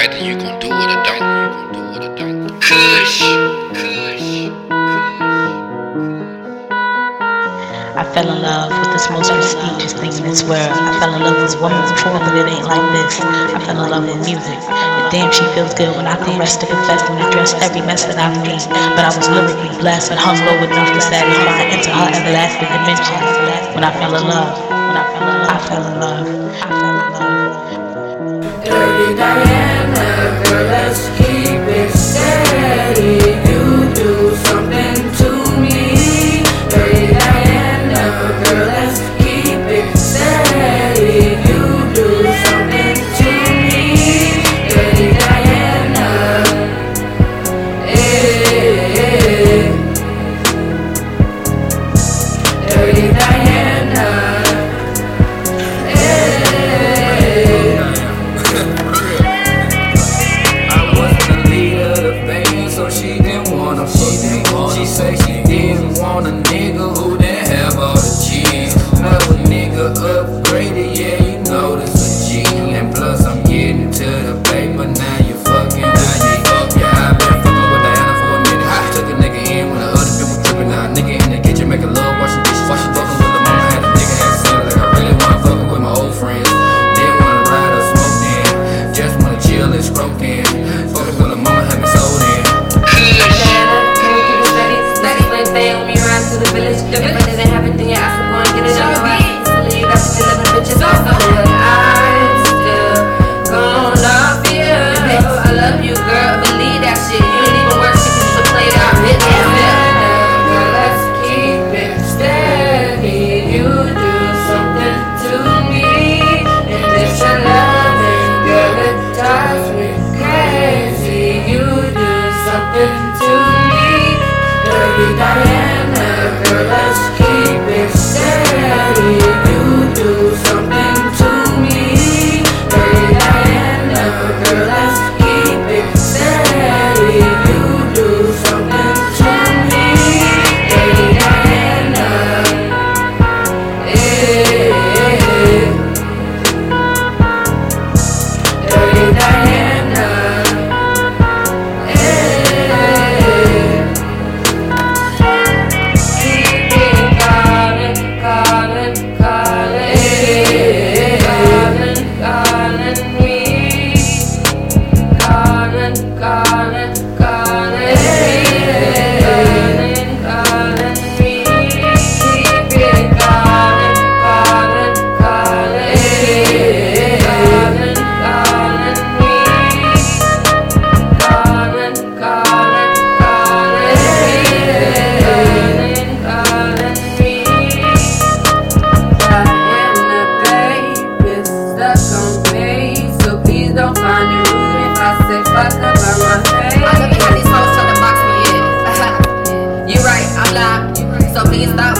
Either you gon' do it or don't. You gon' do it or don't. Kush. I fell in love with this most prestigious thing in this world. I fell in love with this woman before, but it ain't like this. I fell in love with music. And damn, she feels good when I confess to confess and address every mess that I've made. But I was lyrically blessed and hung low enough to satisfy into her everlasting dimension. When I fell in love, when I fell in love, I fell in love, I fell in love. Dirty Diana burlesque. and Diana, girl, let's keep it safe. please stop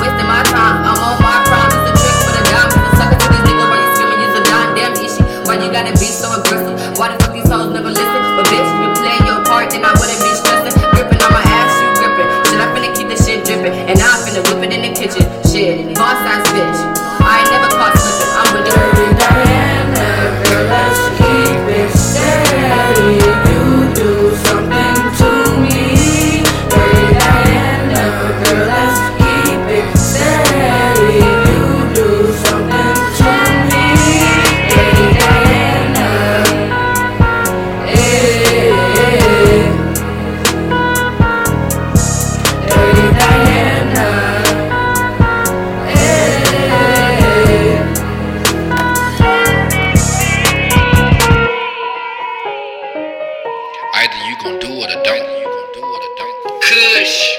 do. You gon' do. Kush.